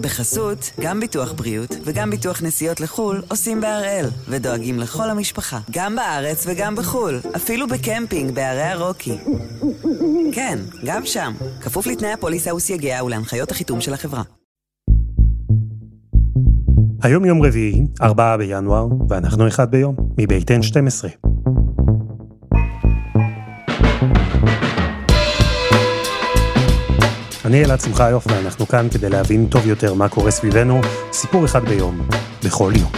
בחסות, גם ביטוח בריאות וגם ביטוח נסיעות לחו"ל עושים בהראל, ודואגים לכל המשפחה, גם בארץ וגם בחו"ל, אפילו בקמפינג בערי הרוקי. כן, גם שם, כפוף לתנאי הפוליסה וסייגיה ולהנחיות החיתום של החברה. היום יום רביעי, 4 בינואר, ואנחנו אחד ביום, מבית N12. אני אלעד שמחיוף ואנחנו כאן כדי להבין טוב יותר מה קורה סביבנו, סיפור אחד ביום, בכל יום.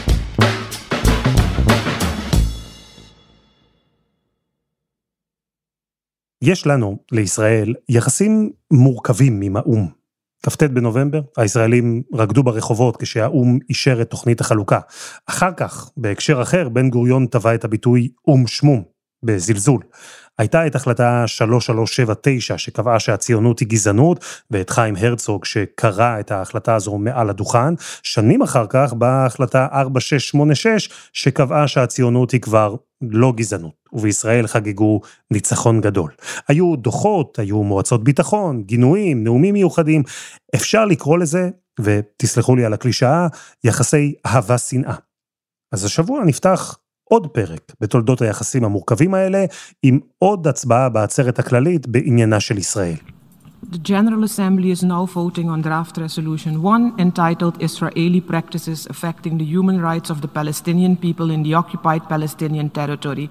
יש לנו, לישראל, יחסים מורכבים עם האו"ם. כ"ט בנובמבר, הישראלים רקדו ברחובות כשהאו"ם אישר את תוכנית החלוקה. אחר כך, בהקשר אחר, בן גוריון טבע את הביטוי או"ם שמום, בזלזול. הייתה את החלטה 3379 שקבעה שהציונות היא גזענות, ואת חיים הרצוג שקרא את ההחלטה הזו מעל הדוכן. שנים אחר כך באה החלטה 4686 שקבעה שהציונות היא כבר לא גזענות, ובישראל חגגו ניצחון גדול. היו דוחות, היו מועצות ביטחון, גינויים, נאומים מיוחדים. אפשר לקרוא לזה, ותסלחו לי על הקלישאה, יחסי אהבה-שנאה. אז השבוע נפתח עוד פרק בתולדות היחסים המורכבים האלה, עם עוד הצבעה בעצרת הכללית בעניינה של ישראל. The General Assembly is now voting on draft resolution 1 entitled Israeli Practices Affecting the Human Rights of the Palestinian People in the Occupied Palestinian Territory,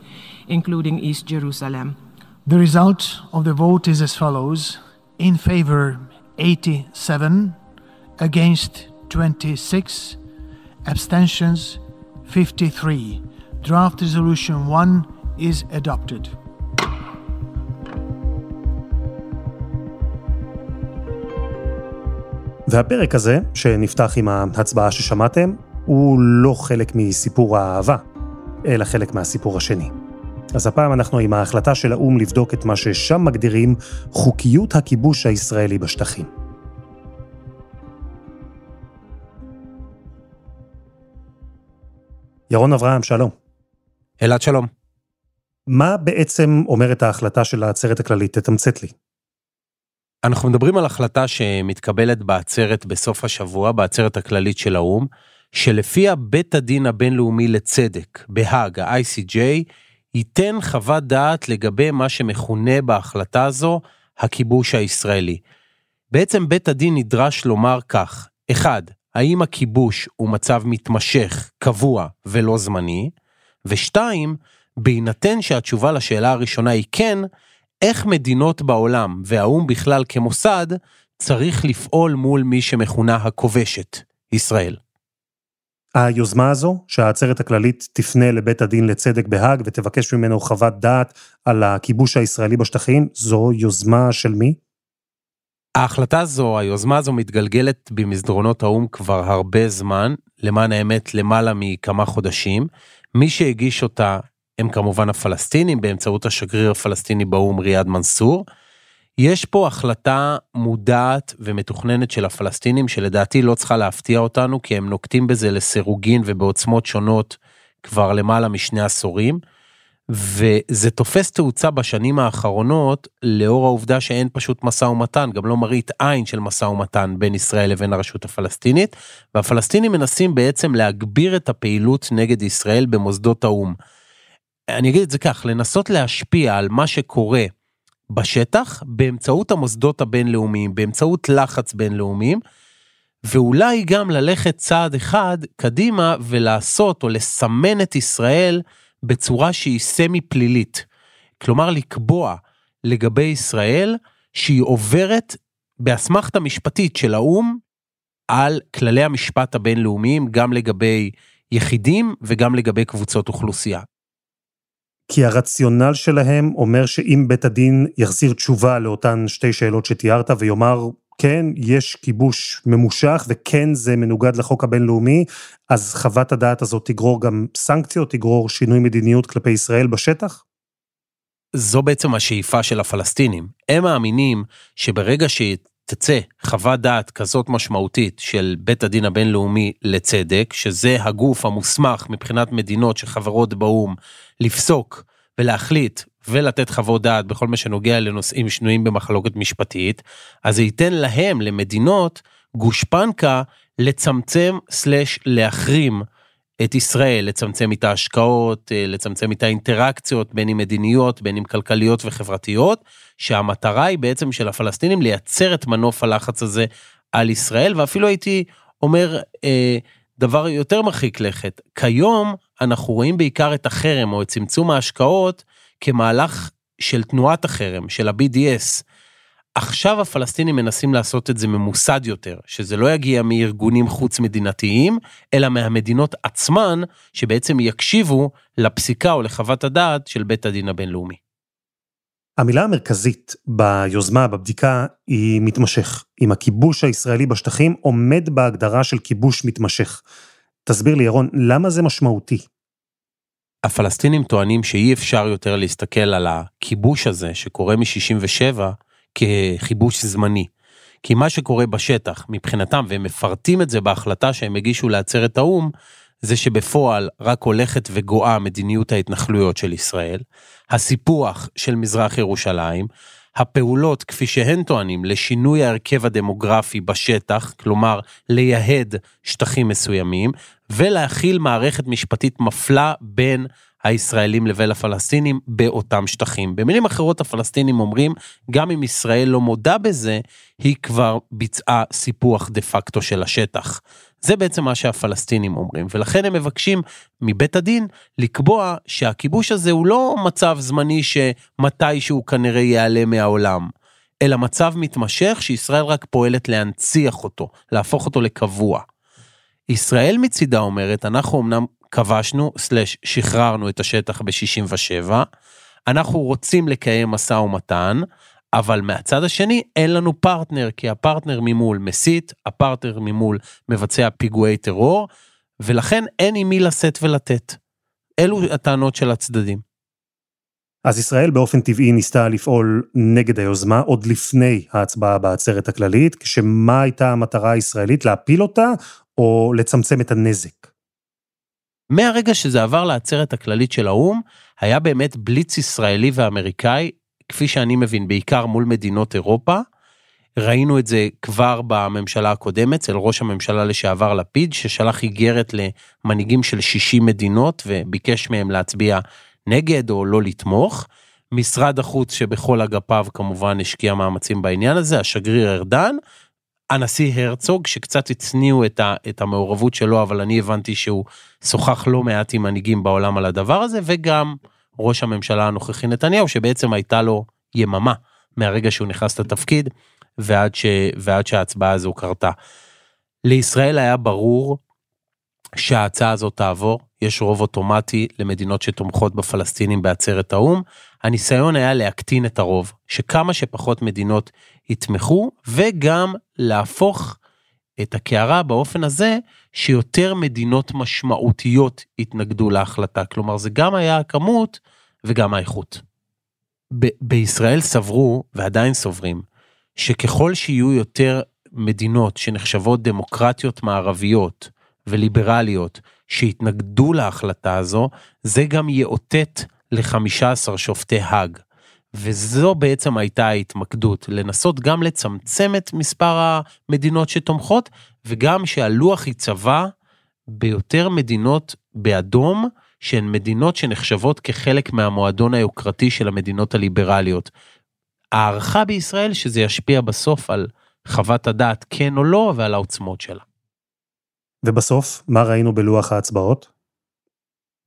including East Jerusalem. The result of the vote is as follows in favor 87, against 26, abstentions 53. Draft Resolution 1 is adopted. והפרק הזה, שנפתח עם ההצבעה ששמעתם, הוא לא חלק מסיפור האהבה, אלא חלק מהסיפור השני. אז הפעם אנחנו עם ההחלטה של האו"ם לבדוק את מה ששם מגדירים חוקיות הכיבוש הישראלי בשטחים. ירון אברהם, שלום. אלעד שלום. מה בעצם אומרת ההחלטה של העצרת הכללית? תתמצת לי. אנחנו מדברים על החלטה שמתקבלת בעצרת בסוף השבוע, בעצרת הכללית של האו"ם, שלפיה בית הדין הבינלאומי לצדק, בהאג, ה-ICJ, ייתן חוות דעת לגבי מה שמכונה בהחלטה הזו הכיבוש הישראלי. בעצם בית הדין נדרש לומר כך, אחד, האם הכיבוש הוא מצב מתמשך, קבוע ולא זמני? ושתיים, בהינתן שהתשובה לשאלה הראשונה היא כן, איך מדינות בעולם והאו"ם בכלל כמוסד צריך לפעול מול מי שמכונה הכובשת, ישראל. היוזמה הזו, שהעצרת הכללית תפנה לבית הדין לצדק בהאג ותבקש ממנו חוות דעת על הכיבוש הישראלי בשטחים, זו יוזמה של מי? ההחלטה הזו, היוזמה הזו מתגלגלת במסדרונות האו"ם כבר הרבה זמן, למען האמת למעלה מכמה חודשים. מי שהגיש אותה הם כמובן הפלסטינים באמצעות השגריר הפלסטיני באו"ם ריאד מנסור. יש פה החלטה מודעת ומתוכננת של הפלסטינים שלדעתי לא צריכה להפתיע אותנו כי הם נוקטים בזה לסירוגין ובעוצמות שונות כבר למעלה משני עשורים. וזה תופס תאוצה בשנים האחרונות לאור העובדה שאין פשוט משא ומתן, גם לא מראית עין של משא ומתן בין ישראל לבין הרשות הפלסטינית, והפלסטינים מנסים בעצם להגביר את הפעילות נגד ישראל במוסדות האו"ם. אני אגיד את זה כך, לנסות להשפיע על מה שקורה בשטח באמצעות המוסדות הבינלאומיים, באמצעות לחץ בינלאומיים, ואולי גם ללכת צעד אחד קדימה ולעשות או לסמן את ישראל בצורה שהיא סמי פלילית. כלומר לקבוע לגבי ישראל שהיא עוברת באסמכתה משפטית של האו"ם על כללי המשפט הבינלאומיים גם לגבי יחידים וגם לגבי קבוצות אוכלוסייה. כי הרציונל שלהם אומר שאם בית הדין יחזיר תשובה לאותן שתי שאלות שתיארת ויאמר כן, יש כיבוש ממושך וכן זה מנוגד לחוק הבינלאומי, אז חוות הדעת הזאת תגרור גם סנקציות, תגרור שינוי מדיניות כלפי ישראל בשטח? זו בעצם השאיפה של הפלסטינים. הם מאמינים שברגע שתצא חוות דעת כזאת משמעותית של בית הדין הבינלאומי לצדק, שזה הגוף המוסמך מבחינת מדינות שחברות באו"ם לפסוק ולהחליט ולתת חוות דעת בכל מה שנוגע לנושאים שנויים במחלוקת משפטית, אז זה ייתן להם, למדינות, גושפנקה לצמצם סלש להחרים את ישראל, לצמצם את ההשקעות, אה, לצמצם את האינטראקציות בין אם מדיניות, בין אם כלכליות וחברתיות, שהמטרה היא בעצם של הפלסטינים לייצר את מנוף הלחץ הזה על ישראל, ואפילו הייתי אומר אה, דבר יותר מרחיק לכת. כיום אנחנו רואים בעיקר את החרם או את צמצום ההשקעות כמהלך של תנועת החרם, של ה-BDS. עכשיו הפלסטינים מנסים לעשות את זה ממוסד יותר, שזה לא יגיע מארגונים חוץ מדינתיים, אלא מהמדינות עצמן, שבעצם יקשיבו לפסיקה או לחוות הדעת של בית הדין הבינלאומי. המילה המרכזית ביוזמה, בבדיקה, היא מתמשך. אם הכיבוש הישראלי בשטחים עומד בהגדרה של כיבוש מתמשך. תסביר לי, ירון, למה זה משמעותי? הפלסטינים טוענים שאי אפשר יותר להסתכל על הכיבוש הזה שקורה מ-67 ככיבוש זמני. כי מה שקורה בשטח מבחינתם, והם מפרטים את זה בהחלטה שהם הגישו לעצרת האו"ם, זה שבפועל רק הולכת וגואה מדיניות ההתנחלויות של ישראל, הסיפוח של מזרח ירושלים, הפעולות כפי שהן טוענים לשינוי ההרכב הדמוגרפי בשטח, כלומר לייהד שטחים מסוימים, ולהכיל מערכת משפטית מפלה בין הישראלים לבין הפלסטינים באותם שטחים. במילים אחרות הפלסטינים אומרים, גם אם ישראל לא מודה בזה, היא כבר ביצעה סיפוח דה פקטו של השטח. זה בעצם מה שהפלסטינים אומרים, ולכן הם מבקשים מבית הדין לקבוע שהכיבוש הזה הוא לא מצב זמני שמתישהו כנראה ייעלם מהעולם, אלא מצב מתמשך שישראל רק פועלת להנציח אותו, להפוך אותו לקבוע. ישראל מצידה אומרת, אנחנו אמנם כבשנו, סלש שחררנו את השטח ב-67, אנחנו רוצים לקיים משא ומתן, אבל מהצד השני אין לנו פרטנר, כי הפרטנר ממול מסית, הפרטנר ממול מבצע פיגועי טרור, ולכן אין עם מי לשאת ולתת. אלו הטענות של הצדדים. אז ישראל באופן טבעי ניסתה לפעול נגד היוזמה עוד לפני ההצבעה בעצרת הכללית, כשמה הייתה המטרה הישראלית, להפיל אותה או לצמצם את הנזק? מהרגע שזה עבר לעצרת הכללית של האו"ם, היה באמת בליץ ישראלי ואמריקאי, כפי שאני מבין, בעיקר מול מדינות אירופה. ראינו את זה כבר בממשלה הקודמת, אצל ראש הממשלה לשעבר לפיד, ששלח איגרת למנהיגים של 60 מדינות וביקש מהם להצביע נגד או לא לתמוך. משרד החוץ שבכל אגפיו כמובן השקיע מאמצים בעניין הזה, השגריר ארדן, הנשיא הרצוג שקצת הצניעו את, ה, את המעורבות שלו אבל אני הבנתי שהוא שוחח לא מעט עם מנהיגים בעולם על הדבר הזה וגם ראש הממשלה הנוכחי נתניהו שבעצם הייתה לו יממה מהרגע שהוא נכנס לתפקיד ועד, ש, ועד שההצבעה הזו קרתה. לישראל היה ברור שההצעה הזאת תעבור, יש רוב אוטומטי למדינות שתומכות בפלסטינים בעצרת האו"ם. הניסיון היה להקטין את הרוב, שכמה שפחות מדינות יתמכו, וגם להפוך את הקערה באופן הזה שיותר מדינות משמעותיות יתנגדו להחלטה. כלומר, זה גם היה הכמות וגם האיכות. ב- בישראל סברו, ועדיין סוברים, שככל שיהיו יותר מדינות שנחשבות דמוקרטיות מערביות וליברליות שיתנגדו להחלטה הזו, זה גם יאותת ל-15 שופטי האג. וזו בעצם הייתה ההתמקדות, לנסות גם לצמצם את מספר המדינות שתומכות, וגם שהלוח ייצבע ביותר מדינות באדום, שהן מדינות שנחשבות כחלק מהמועדון היוקרתי של המדינות הליברליות. הערכה בישראל שזה ישפיע בסוף על חוות הדעת כן או לא ועל העוצמות שלה. ובסוף, מה ראינו בלוח ההצבעות?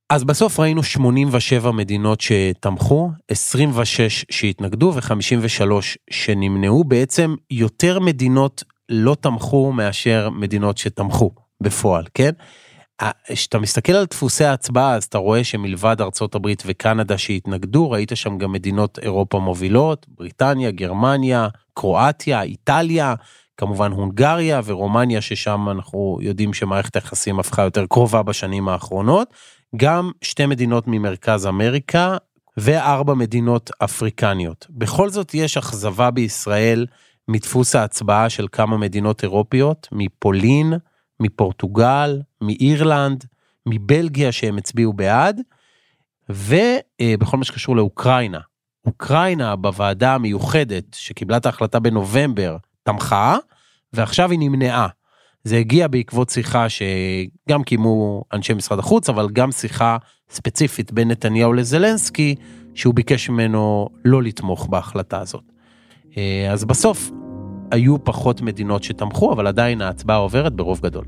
אז בסוף ראינו 87 מדינות שתמכו, 26 שהתנגדו ו-53 שנמנעו. בעצם יותר מדינות לא תמכו מאשר מדינות שתמכו בפועל, כן? כשאתה מסתכל על דפוסי ההצבעה אז אתה רואה שמלבד ארצות הברית וקנדה שהתנגדו ראית שם גם מדינות אירופה מובילות בריטניה גרמניה קרואטיה איטליה כמובן הונגריה ורומניה ששם אנחנו יודעים שמערכת היחסים הפכה יותר קרובה בשנים האחרונות גם שתי מדינות ממרכז אמריקה וארבע מדינות אפריקניות. בכל זאת יש אכזבה בישראל מדפוס ההצבעה של כמה מדינות אירופיות, מפולין, מפורטוגל, מאירלנד, מבלגיה שהם הצביעו בעד, ובכל מה שקשור לאוקראינה. אוקראינה בוועדה המיוחדת שקיבלה את ההחלטה בנובמבר תמכה, ועכשיו היא נמנעה. זה הגיע בעקבות שיחה שגם קיימו אנשי משרד החוץ, אבל גם שיחה ספציפית בין נתניהו לזלנסקי, שהוא ביקש ממנו לא לתמוך בהחלטה הזאת. אה, אז בסוף היו פחות מדינות שתמכו, אבל עדיין ההצבעה עוברת ברוב גדול.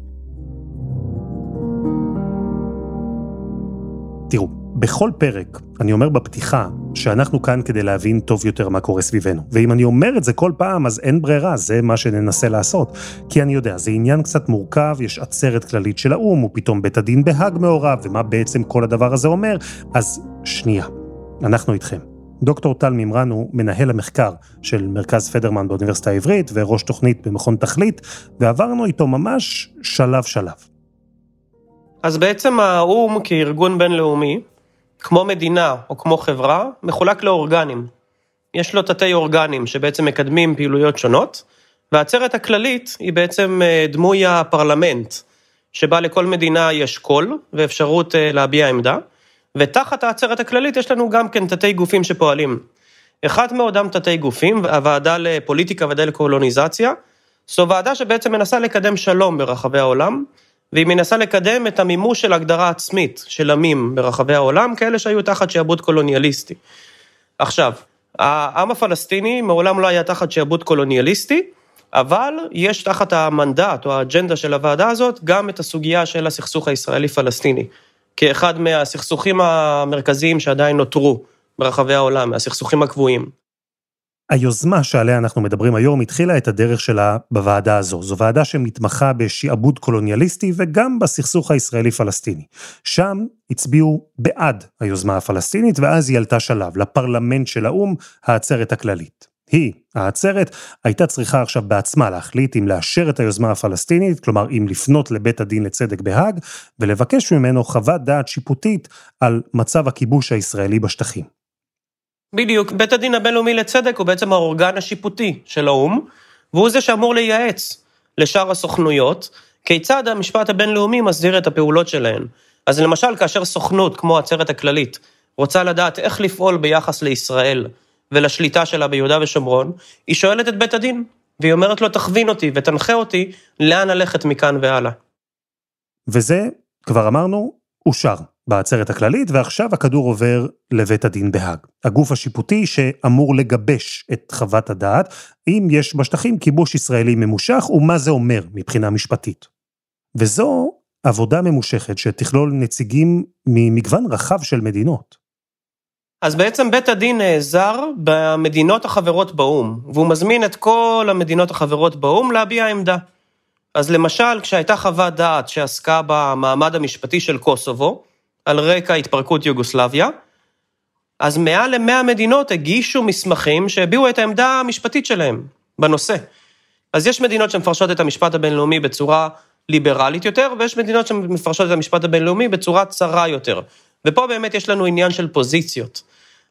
תראו, בכל פרק אני אומר בפתיחה שאנחנו כאן כדי להבין טוב יותר מה קורה סביבנו. ואם אני אומר את זה כל פעם, אז אין ברירה, זה מה שננסה לעשות. כי אני יודע, זה עניין קצת מורכב, יש עצרת כללית של האו"ם, ופתאום בית הדין בהאג מעורב, ומה בעצם כל הדבר הזה אומר, אז שנייה, אנחנו איתכם. דוקטור טל מימרן הוא מנהל המחקר של מרכז פדרמן באוניברסיטה העברית וראש תוכנית במכון תכלית, ועברנו איתו ממש שלב-שלב. אז בעצם האו"ם כארגון בינלאומי, כמו מדינה או כמו חברה, מחולק לאורגנים. יש לו תתי אורגנים שבעצם מקדמים פעילויות שונות, והעצרת הכללית היא בעצם אה, דמוי הפרלמנט, שבה לכל מדינה יש קול ואפשרות אה, להביע עמדה, ותחת העצרת הכללית יש לנו גם כן תתי גופים שפועלים. אחד מאותם תתי גופים, הוועדה לפוליטיקה ודלקולוניזציה, זו ועדה שבעצם מנסה לקדם שלום ברחבי העולם, והיא מנסה לקדם את המימוש של הגדרה עצמית של עמים ברחבי העולם, כאלה שהיו תחת שעבוד קולוניאליסטי. עכשיו, העם הפלסטיני מעולם לא היה תחת שעבוד קולוניאליסטי, אבל יש תחת המנדט או האג'נדה של הוועדה הזאת גם את הסוגיה של הסכסוך הישראלי-פלסטיני, כאחד מהסכסוכים המרכזיים שעדיין נותרו ברחבי העולם, מהסכסוכים הקבועים. היוזמה שעליה אנחנו מדברים היום התחילה את הדרך שלה בוועדה הזו. זו ועדה שמתמחה בשעבוד קולוניאליסטי וגם בסכסוך הישראלי-פלסטיני. שם הצביעו בעד היוזמה הפלסטינית, ואז היא עלתה שלב לפרלמנט של האו"ם, העצרת הכללית. היא, העצרת, הייתה צריכה עכשיו בעצמה להחליט אם לאשר את היוזמה הפלסטינית, כלומר אם לפנות לבית הדין לצדק בהאג, ולבקש ממנו חוות דעת שיפוטית על מצב הכיבוש הישראלי בשטחים. בדיוק, בית הדין הבינלאומי לצדק הוא בעצם האורגן השיפוטי של האו"ם, והוא זה שאמור לייעץ לשאר הסוכנויות, כיצד המשפט הבינלאומי מסדיר את הפעולות שלהן. אז למשל, כאשר סוכנות, כמו העצרת הכללית, רוצה לדעת איך לפעול ביחס לישראל ולשליטה שלה ביהודה ושומרון, היא שואלת את בית הדין, והיא אומרת לו, תכווין אותי ותנחה אותי לאן ללכת מכאן והלאה. וזה, כבר אמרנו, אושר. בעצרת הכללית, ועכשיו הכדור עובר לבית הדין בהאג. הגוף השיפוטי שאמור לגבש את חוות הדעת, אם יש בשטחים כיבוש ישראלי ממושך, ומה זה אומר מבחינה משפטית. וזו עבודה ממושכת שתכלול נציגים ממגוון רחב של מדינות. אז בעצם בית הדין נעזר במדינות החברות באו"ם, והוא מזמין את כל המדינות החברות באו"ם להביע עמדה. אז למשל, כשהייתה חוות דעת שעסקה במעמד המשפטי של קוסובו, על רקע התפרקות יוגוסלביה, אז מעל למאה מדינות הגישו מסמכים שהביעו את העמדה המשפטית שלהם בנושא. אז יש מדינות שמפרשות את המשפט הבינלאומי בצורה ליברלית יותר, ויש מדינות שמפרשות את המשפט הבינלאומי בצורה צרה יותר. ופה באמת יש לנו עניין של פוזיציות.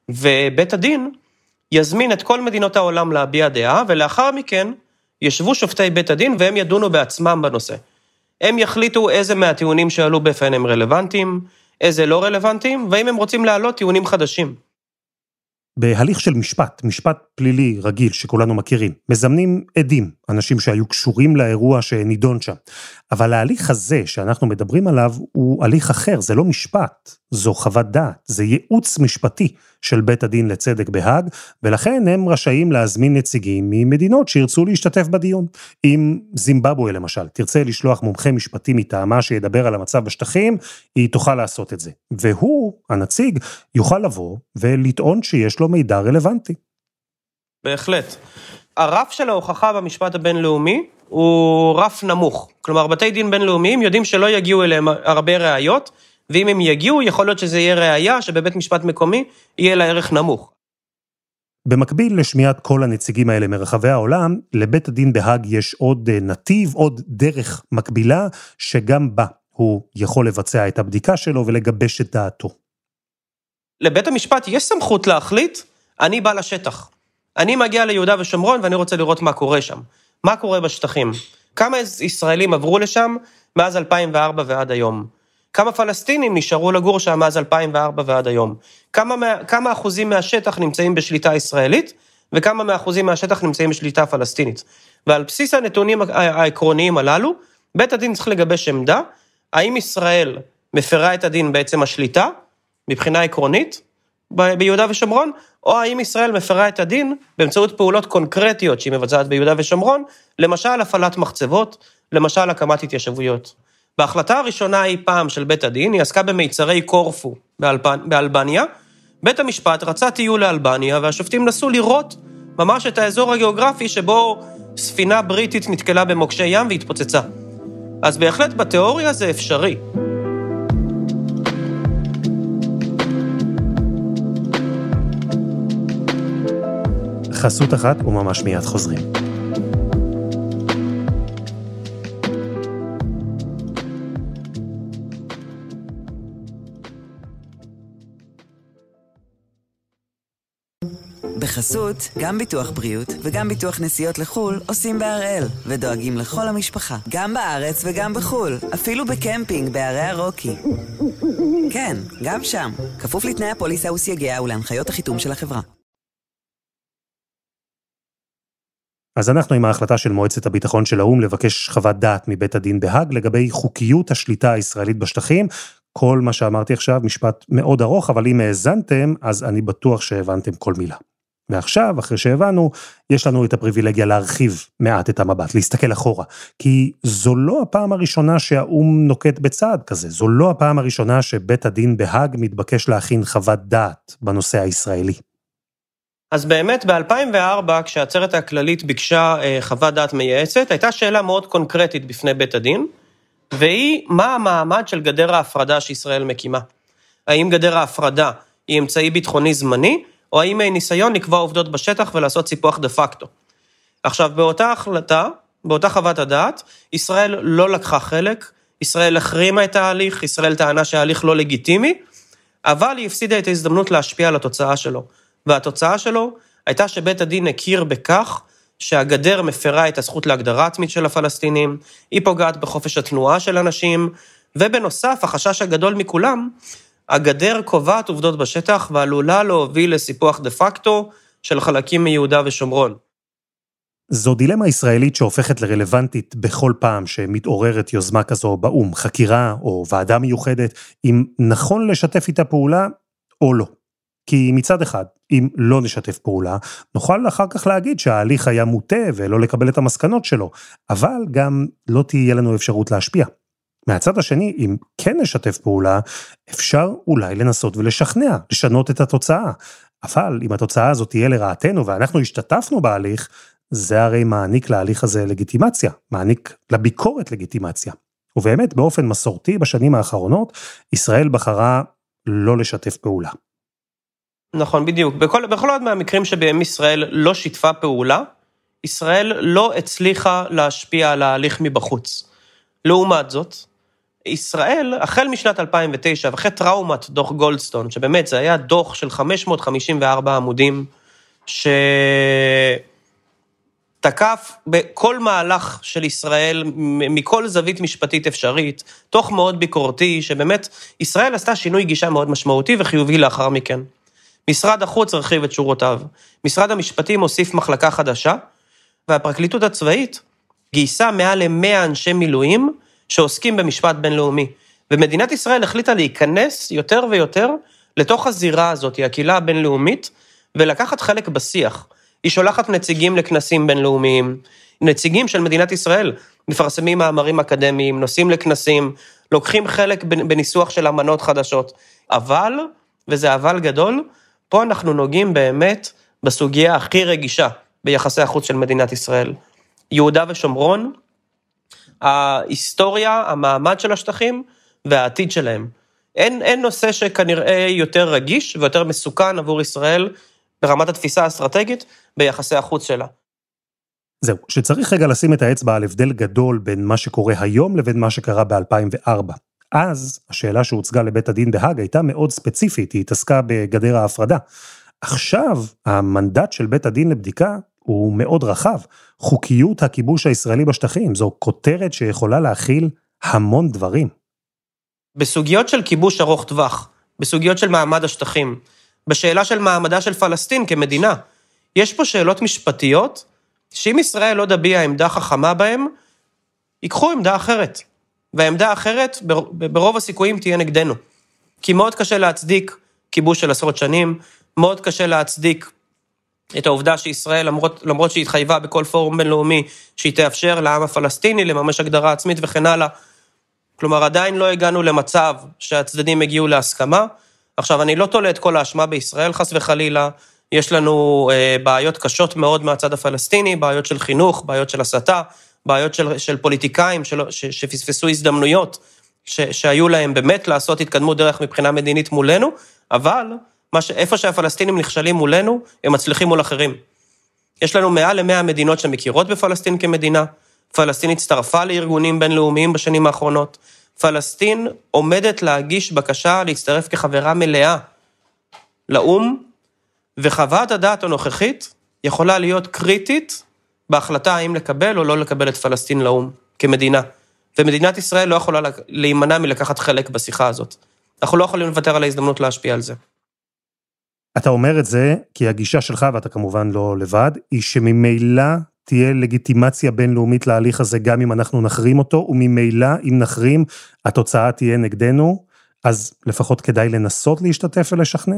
ובית הדין יזמין את כל מדינות העולם להביע דעה, ולאחר מכן ישבו שופטי בית הדין והם ידונו בעצמם בנושא. הם יחליטו איזה מהטיעונים שעלו בפניהם רלוונטיים, איזה לא רלוונטיים, והאם הם רוצים להעלות טיעונים חדשים. בהליך של משפט, משפט פלילי רגיל שכולנו מכירים, מזמנים עדים, אנשים שהיו קשורים לאירוע שנידון שם. אבל ההליך הזה שאנחנו מדברים עליו הוא הליך אחר, זה לא משפט, זו חוות דעת, זה ייעוץ משפטי של בית הדין לצדק בהאג, ולכן הם רשאים להזמין נציגים ממדינות שירצו להשתתף בדיון. אם זימבבואה למשל תרצה לשלוח מומחה משפטי מטעמה שידבר על המצב בשטחים, היא תוכל לעשות את זה. והוא, הנציג, יוכל לבוא ולטעון שיש לו מידע רלוונטי. בהחלט. הרף של ההוכחה במשפט הבינלאומי הוא רף נמוך. כלומר, בתי דין בינלאומיים יודעים שלא יגיעו אליהם הרבה ראיות, ואם הם יגיעו, יכול להיות שזה יהיה ראייה שבבית משפט מקומי יהיה לה ערך נמוך. במקביל לשמיעת כל הנציגים האלה מרחבי העולם, לבית הדין בהאג יש עוד אה, נתיב, עוד דרך מקבילה, שגם בה הוא יכול לבצע את הבדיקה שלו ולגבש את דעתו. לבית המשפט יש סמכות להחליט, אני בא לשטח. אני מגיע ליהודה ושומרון ואני רוצה לראות מה קורה שם. מה קורה בשטחים? כמה ישראלים עברו לשם מאז 2004 ועד היום? כמה פלסטינים נשארו לגור שם מאז 2004 ועד היום? כמה, כמה אחוזים מהשטח נמצאים בשליטה ישראלית, וכמה מהאחוזים מהשטח נמצאים בשליטה פלסטינית. ועל בסיס הנתונים העקרוניים הללו, בית הדין צריך לגבש עמדה, האם ישראל מפרה את הדין בעצם השליטה, מבחינה עקרונית, ביהודה ושומרון, או האם ישראל מפרה את הדין באמצעות פעולות קונקרטיות שהיא מבצעת ביהודה ושומרון, למשל הפעלת מחצבות, למשל הקמת התיישבויות. בהחלטה הראשונה אי פעם של בית הדין, היא עסקה במיצרי קורפו באלבניה. בית המשפט רצה טיול לאלבניה, והשופטים נסו לראות ממש את האזור הגיאוגרפי שבו ספינה בריטית נתקלה במוקשי ים והתפוצצה. אז בהחלט בתיאוריה זה אפשרי. חסות אחת וממש מיד חוזרים. בחסות, גם ביטוח בריאות וגם ביטוח נסיעות לחו"ל עושים בהראל, ודואגים לכל המשפחה, גם בארץ וגם בחו"ל, אפילו בקמפינג בערי הרוקי. כן, גם שם, כפוף לתנאי הפוליסה וסייגיה ולהנחיות החיתום של החברה. אז אנחנו עם ההחלטה של מועצת הביטחון של האו"ם לבקש חוות דעת מבית הדין בהאג לגבי חוקיות השליטה הישראלית בשטחים. כל מה שאמרתי עכשיו, משפט מאוד ארוך, אבל אם האזנתם, אז אני בטוח שהבנתם כל מילה. ועכשיו, אחרי שהבנו, יש לנו את הפריבילגיה להרחיב מעט את המבט, להסתכל אחורה. כי זו לא הפעם הראשונה שהאו"ם נוקט בצעד כזה, זו לא הפעם הראשונה שבית הדין בהאג מתבקש להכין חוות דעת בנושא הישראלי. אז באמת, ב-2004, כשהעצרת הכללית ביקשה אה, חוות דעת מייעצת, הייתה שאלה מאוד קונקרטית בפני בית הדין, והיא, מה המעמד של גדר ההפרדה שישראל מקימה? האם גדר ההפרדה היא אמצעי ביטחוני זמני, או האם היא ניסיון לקבוע עובדות בשטח ולעשות סיפוח דה פקטו? עכשיו, באותה החלטה, באותה חוות הדעת, ישראל לא לקחה חלק, ישראל החרימה את ההליך, ישראל טענה שההליך לא לגיטימי, אבל היא הפסידה את ההזדמנות להשפיע על התוצאה שלו. והתוצאה שלו הייתה שבית הדין הכיר בכך שהגדר מפרה את הזכות להגדרה עצמית של הפלסטינים, היא פוגעת בחופש התנועה של אנשים, ובנוסף, החשש הגדול מכולם, הגדר קובעת עובדות בשטח ועלולה להוביל לסיפוח דה פקטו של חלקים מיהודה ושומרון. זו דילמה ישראלית שהופכת לרלוונטית בכל פעם שמתעוררת יוזמה כזו באו"ם, חקירה או ועדה מיוחדת, אם נכון לשתף איתה פעולה או לא. כי מצד אחד, אם לא נשתף פעולה, נוכל אחר כך להגיד שההליך היה מוטה ולא לקבל את המסקנות שלו, אבל גם לא תהיה לנו אפשרות להשפיע. מהצד השני, אם כן נשתף פעולה, אפשר אולי לנסות ולשכנע, לשנות את התוצאה. אבל אם התוצאה הזאת תהיה לרעתנו ואנחנו השתתפנו בהליך, זה הרי מעניק להליך הזה לגיטימציה, מעניק לביקורת לגיטימציה. ובאמת, באופן מסורתי בשנים האחרונות, ישראל בחרה לא לשתף פעולה. נכון, בדיוק. בכל, בכל עוד מהמקרים שבהם ישראל לא שיתפה פעולה, ישראל לא הצליחה להשפיע על ההליך מבחוץ. לעומת זאת, ישראל, החל משנת 2009, ואחרי טראומת דוח גולדסטון, שבאמת זה היה דוח של 554 עמודים, שתקף בכל מהלך של ישראל, מכל זווית משפטית אפשרית, תוך מאוד ביקורתי, שבאמת ישראל עשתה שינוי גישה מאוד משמעותי וחיובי לאחר מכן. משרד החוץ הרחיב את שורותיו, משרד המשפטים הוסיף מחלקה חדשה, והפרקליטות הצבאית גייסה מעל ל-100 אנשי מילואים שעוסקים במשפט בינלאומי. ומדינת ישראל החליטה להיכנס יותר ויותר לתוך הזירה הזאת, הקהילה הבינלאומית, ולקחת חלק בשיח. היא שולחת נציגים לכנסים בינלאומיים, נציגים של מדינת ישראל מפרסמים מאמרים אקדמיים, נוסעים לכנסים, לוקחים חלק בניסוח של אמנות חדשות. אבל, וזה אבל גדול, פה אנחנו נוגעים באמת בסוגיה הכי רגישה ביחסי החוץ של מדינת ישראל. יהודה ושומרון, ההיסטוריה, המעמד של השטחים והעתיד שלהם. אין, אין נושא שכנראה יותר רגיש ויותר מסוכן עבור ישראל ברמת התפיסה האסטרטגית ביחסי החוץ שלה. זהו, שצריך רגע לשים את האצבע על הבדל גדול בין מה שקורה היום לבין מה שקרה ב-2004. אז השאלה שהוצגה לבית הדין בהאג הייתה מאוד ספציפית, היא התעסקה בגדר ההפרדה. עכשיו המנדט של בית הדין לבדיקה הוא מאוד רחב. חוקיות הכיבוש הישראלי בשטחים, זו כותרת שיכולה להכיל המון דברים. בסוגיות של כיבוש ארוך טווח, בסוגיות של מעמד השטחים, בשאלה של מעמדה של פלסטין כמדינה, יש פה שאלות משפטיות, שאם ישראל לא תביע עמדה חכמה בהן, ייקחו עמדה אחרת. והעמדה האחרת, ברוב הסיכויים תהיה נגדנו. כי מאוד קשה להצדיק כיבוש של עשרות שנים, מאוד קשה להצדיק את העובדה שישראל, למרות, למרות שהיא התחייבה בכל פורום בינלאומי, שהיא תאפשר לעם הפלסטיני לממש הגדרה עצמית וכן הלאה. כלומר, עדיין לא הגענו למצב שהצדדים הגיעו להסכמה. עכשיו, אני לא תולה את כל האשמה בישראל, חס וחלילה. יש לנו אה, בעיות קשות מאוד מהצד הפלסטיני, בעיות של חינוך, בעיות של הסתה, בעיות של, של פוליטיקאים של, ש, שפספסו הזדמנויות ש, שהיו להם באמת לעשות התקדמות דרך מבחינה מדינית מולנו, אבל ש, איפה שהפלסטינים נכשלים מולנו, הם מצליחים מול אחרים. יש לנו מעל למאה מדינות שמכירות בפלסטין כמדינה, פלסטין הצטרפה לארגונים בינלאומיים בשנים האחרונות, פלסטין עומדת להגיש בקשה להצטרף כחברה מלאה לאו"ם, וחוות הדעת הנוכחית יכולה להיות קריטית בהחלטה האם לקבל או לא לקבל את פלסטין לאו"ם כמדינה. ומדינת ישראל לא יכולה להימנע מלקחת חלק בשיחה הזאת. אנחנו לא יכולים לוותר על ההזדמנות להשפיע על זה. אתה אומר את זה כי הגישה שלך, ואתה כמובן לא לבד, היא שממילא תהיה לגיטימציה בינלאומית להליך הזה גם אם אנחנו נחרים אותו, וממילא אם נחרים התוצאה תהיה נגדנו, אז לפחות כדאי לנסות להשתתף ולשכנע.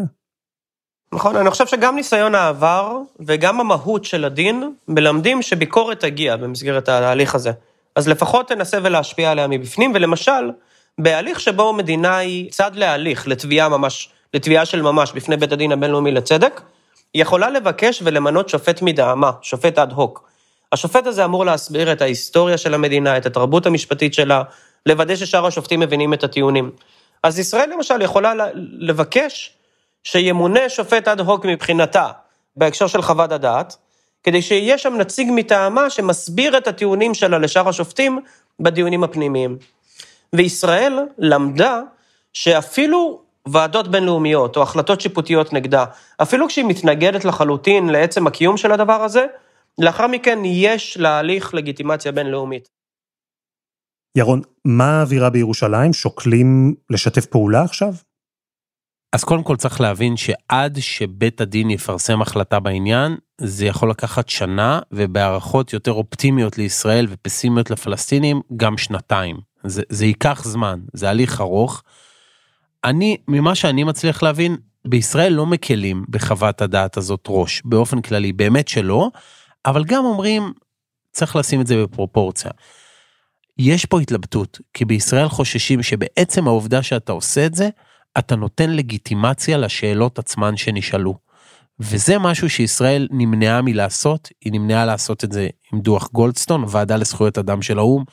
נכון, אני חושב שגם ניסיון העבר וגם המהות של הדין מלמדים שביקורת תגיע במסגרת ההליך הזה. אז לפחות תנסה ולהשפיע עליה מבפנים, ולמשל, בהליך שבו מדינה היא צד להליך, לתביעה ממש, לתביעה של ממש בפני בית הדין הבינלאומי לצדק, היא יכולה לבקש ולמנות שופט מדעמה, שופט אד הוק. השופט הזה אמור להסביר את ההיסטוריה של המדינה, את התרבות המשפטית שלה, לוודא ששאר השופטים מבינים את הטיעונים. אז ישראל למשל יכולה לבקש שימונה שופט אד הוק מבחינתה, בהקשר של חוות הדעת, כדי שיהיה שם נציג מטעמה שמסביר את הטיעונים שלה לשאר השופטים בדיונים הפנימיים. וישראל למדה שאפילו ועדות בינלאומיות או החלטות שיפוטיות נגדה, אפילו כשהיא מתנגדת לחלוטין לעצם הקיום של הדבר הזה, לאחר מכן יש להליך לגיטימציה בינלאומית. ירון, מה האווירה בירושלים? שוקלים לשתף פעולה עכשיו? אז קודם כל צריך להבין שעד שבית הדין יפרסם החלטה בעניין, זה יכול לקחת שנה, ובהערכות יותר אופטימיות לישראל ופסימיות לפלסטינים, גם שנתיים. זה, זה ייקח זמן, זה הליך ארוך. אני, ממה שאני מצליח להבין, בישראל לא מקלים בחוות הדעת הזאת ראש, באופן כללי, באמת שלא, אבל גם אומרים, צריך לשים את זה בפרופורציה. יש פה התלבטות, כי בישראל חוששים שבעצם העובדה שאתה עושה את זה, אתה נותן לגיטימציה לשאלות עצמן שנשאלו. וזה משהו שישראל נמנעה מלעשות, היא נמנעה לעשות את זה עם דוח גולדסטון, ועדה לזכויות אדם של האו"ם,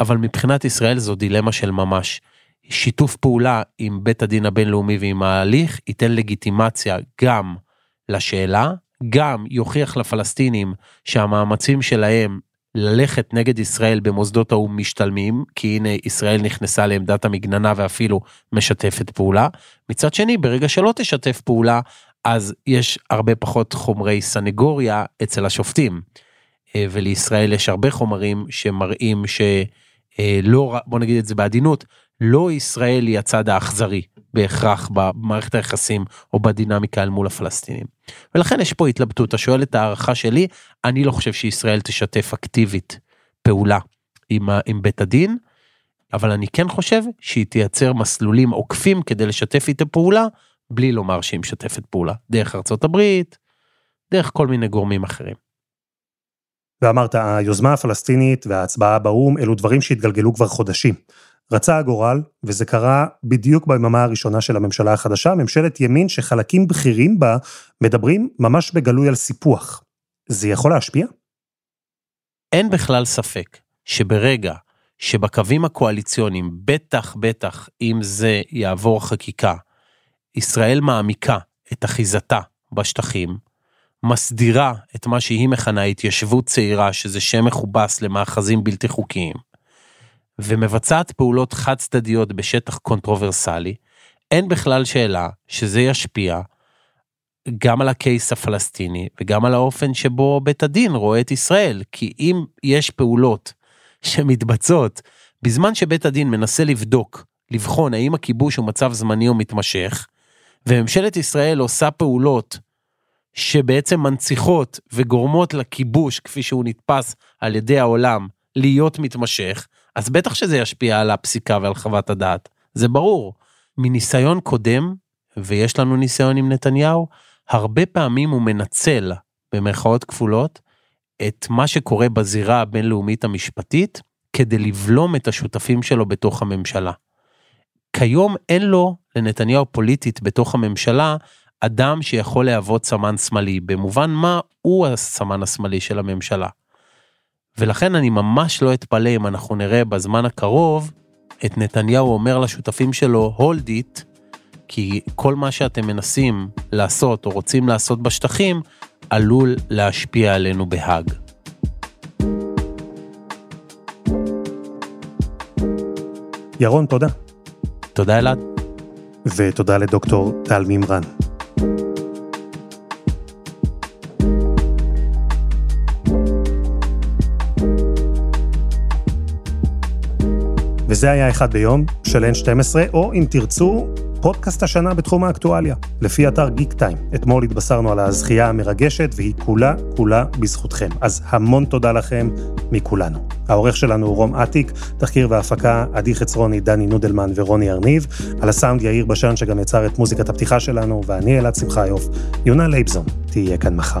אבל מבחינת ישראל זו דילמה של ממש. שיתוף פעולה עם בית הדין הבינלאומי ועם ההליך ייתן לגיטימציה גם לשאלה, גם יוכיח לפלסטינים שהמאמצים שלהם ללכת נגד ישראל במוסדות האו"ם משתלמים, כי הנה ישראל נכנסה לעמדת המגננה ואפילו משתפת פעולה. מצד שני, ברגע שלא תשתף פעולה, אז יש הרבה פחות חומרי סנגוריה אצל השופטים. אה, ולישראל יש הרבה חומרים שמראים שלא, בוא נגיד את זה בעדינות, לא ישראל היא הצד האכזרי בהכרח במערכת היחסים או בדינמיקה אל מול הפלסטינים. ולכן יש פה התלבטות, אתה שואל את ההערכה שלי, אני לא חושב שישראל תשתף אקטיבית פעולה עם, עם בית הדין, אבל אני כן חושב שהיא תייצר מסלולים עוקפים כדי לשתף איתה פעולה, בלי לומר שהיא משתפת פעולה, דרך ארצות הברית, דרך כל מיני גורמים אחרים. ואמרת, היוזמה הפלסטינית וההצבעה באו"ם אלו דברים שהתגלגלו כבר חודשים. רצה הגורל, וזה קרה בדיוק ביממה הראשונה של הממשלה החדשה, ממשלת ימין שחלקים בכירים בה מדברים ממש בגלוי על סיפוח. זה יכול להשפיע? אין בכלל ספק שברגע שבקווים הקואליציוניים, בטח בטח אם זה יעבור חקיקה, ישראל מעמיקה את אחיזתה בשטחים, מסדירה את מה שהיא מכנה התיישבות צעירה, שזה שם מכובס למאחזים בלתי חוקיים, ומבצעת פעולות חד צדדיות בשטח קונטרוברסלי, אין בכלל שאלה שזה ישפיע גם על ה case הפלסטיני וגם על האופן שבו בית הדין רואה את ישראל, כי אם יש פעולות שמתבצעות בזמן שבית הדין מנסה לבדוק, לבחון האם הכיבוש הוא מצב זמני או מתמשך, וממשלת ישראל עושה פעולות שבעצם מנציחות וגורמות לכיבוש כפי שהוא נתפס על ידי העולם להיות מתמשך, אז בטח שזה ישפיע על הפסיקה ועל חוות הדעת. זה ברור. מניסיון קודם, ויש לנו ניסיון עם נתניהו, הרבה פעמים הוא מנצל, במרכאות כפולות, את מה שקורה בזירה הבינלאומית המשפטית, כדי לבלום את השותפים שלו בתוך הממשלה. כיום אין לו, לנתניהו פוליטית בתוך הממשלה, אדם שיכול להוות סמן שמאלי, במובן מה הוא הסמן השמאלי של הממשלה. ולכן אני ממש לא אתפלא אם אנחנו נראה בזמן הקרוב את נתניהו אומר לשותפים שלו, hold it, כי כל מה שאתם מנסים לעשות או רוצים לעשות בשטחים, עלול להשפיע עלינו בהאג. ירון, תודה. תודה אלעד. ותודה לדוקטור טל מימרן. וזה היה אחד ביום של N12, או אם תרצו, פודקאסט השנה בתחום האקטואליה, לפי אתר גיקטיים. אתמול התבשרנו על הזכייה המרגשת, והיא כולה כולה בזכותכם. אז המון תודה לכם מכולנו. העורך שלנו הוא רום אטיק, תחקיר והפקה עדי חצרוני, דני נודלמן ורוני ארניב, על הסאונד יאיר בשן שגם יצר את מוזיקת הפתיחה שלנו, ואני אלעד שמחיוף. יונה לייבזון תהיה כאן מחר.